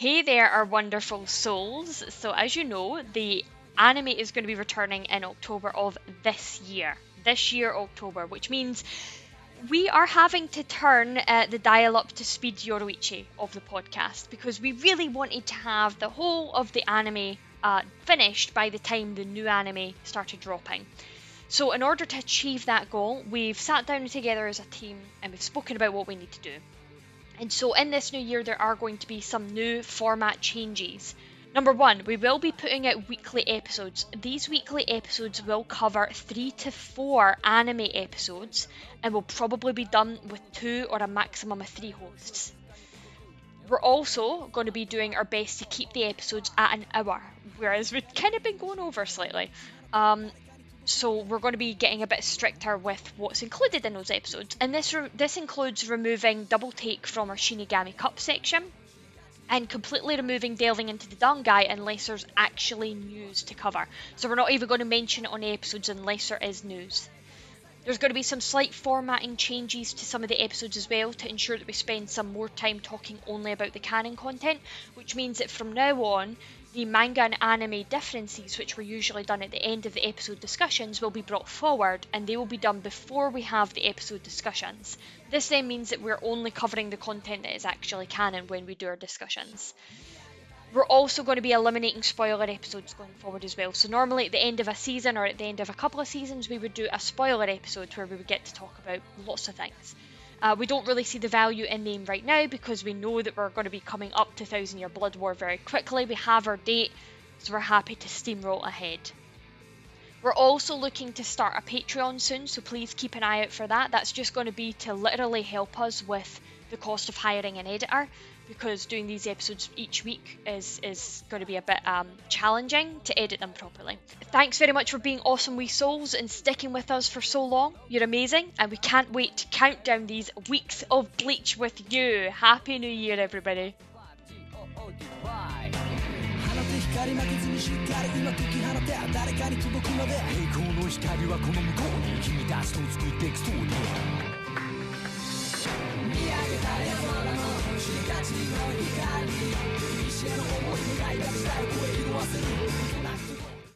Hey there, our wonderful souls. So, as you know, the anime is going to be returning in October of this year. This year, October, which means we are having to turn uh, the dial up to speed Yoruichi of the podcast because we really wanted to have the whole of the anime uh, finished by the time the new anime started dropping. So, in order to achieve that goal, we've sat down together as a team and we've spoken about what we need to do. And so in this new year, there are going to be some new format changes. Number one, we will be putting out weekly episodes. These weekly episodes will cover three to four anime episodes and will probably be done with two or a maximum of three hosts. We're also going to be doing our best to keep the episodes at an hour, whereas we've kind of been going over slightly. Um, so we're going to be getting a bit stricter with what's included in those episodes. And this this includes removing double take from our Shinigami Cup section and completely removing delving into the Dangai unless there's actually news to cover. So we're not even going to mention it on episodes unless there is news. There's going to be some slight formatting changes to some of the episodes as well to ensure that we spend some more time talking only about the canon content, which means that from now on, the manga and anime differences, which were usually done at the end of the episode discussions, will be brought forward and they will be done before we have the episode discussions. This then means that we're only covering the content that is actually canon when we do our discussions. We're also going to be eliminating spoiler episodes going forward as well. So, normally at the end of a season or at the end of a couple of seasons, we would do a spoiler episode where we would get to talk about lots of things. Uh, we don't really see the value in them right now because we know that we're going to be coming up to Thousand Year Blood War very quickly. We have our date, so we're happy to steamroll ahead. We're also looking to start a Patreon soon, so please keep an eye out for that. That's just going to be to literally help us with the cost of hiring an editor because doing these episodes each week is, is going to be a bit um, challenging to edit them properly. Thanks very much for being awesome wee souls and sticking with us for so long. You're amazing, and we can't wait to count down these weeks of Bleach with you. Happy New Year, everybody. 光負けずにしっかり今解き放て誰かに届くまで栄光の光はこの向こうに君たちと作っていくストーリー Così noi cari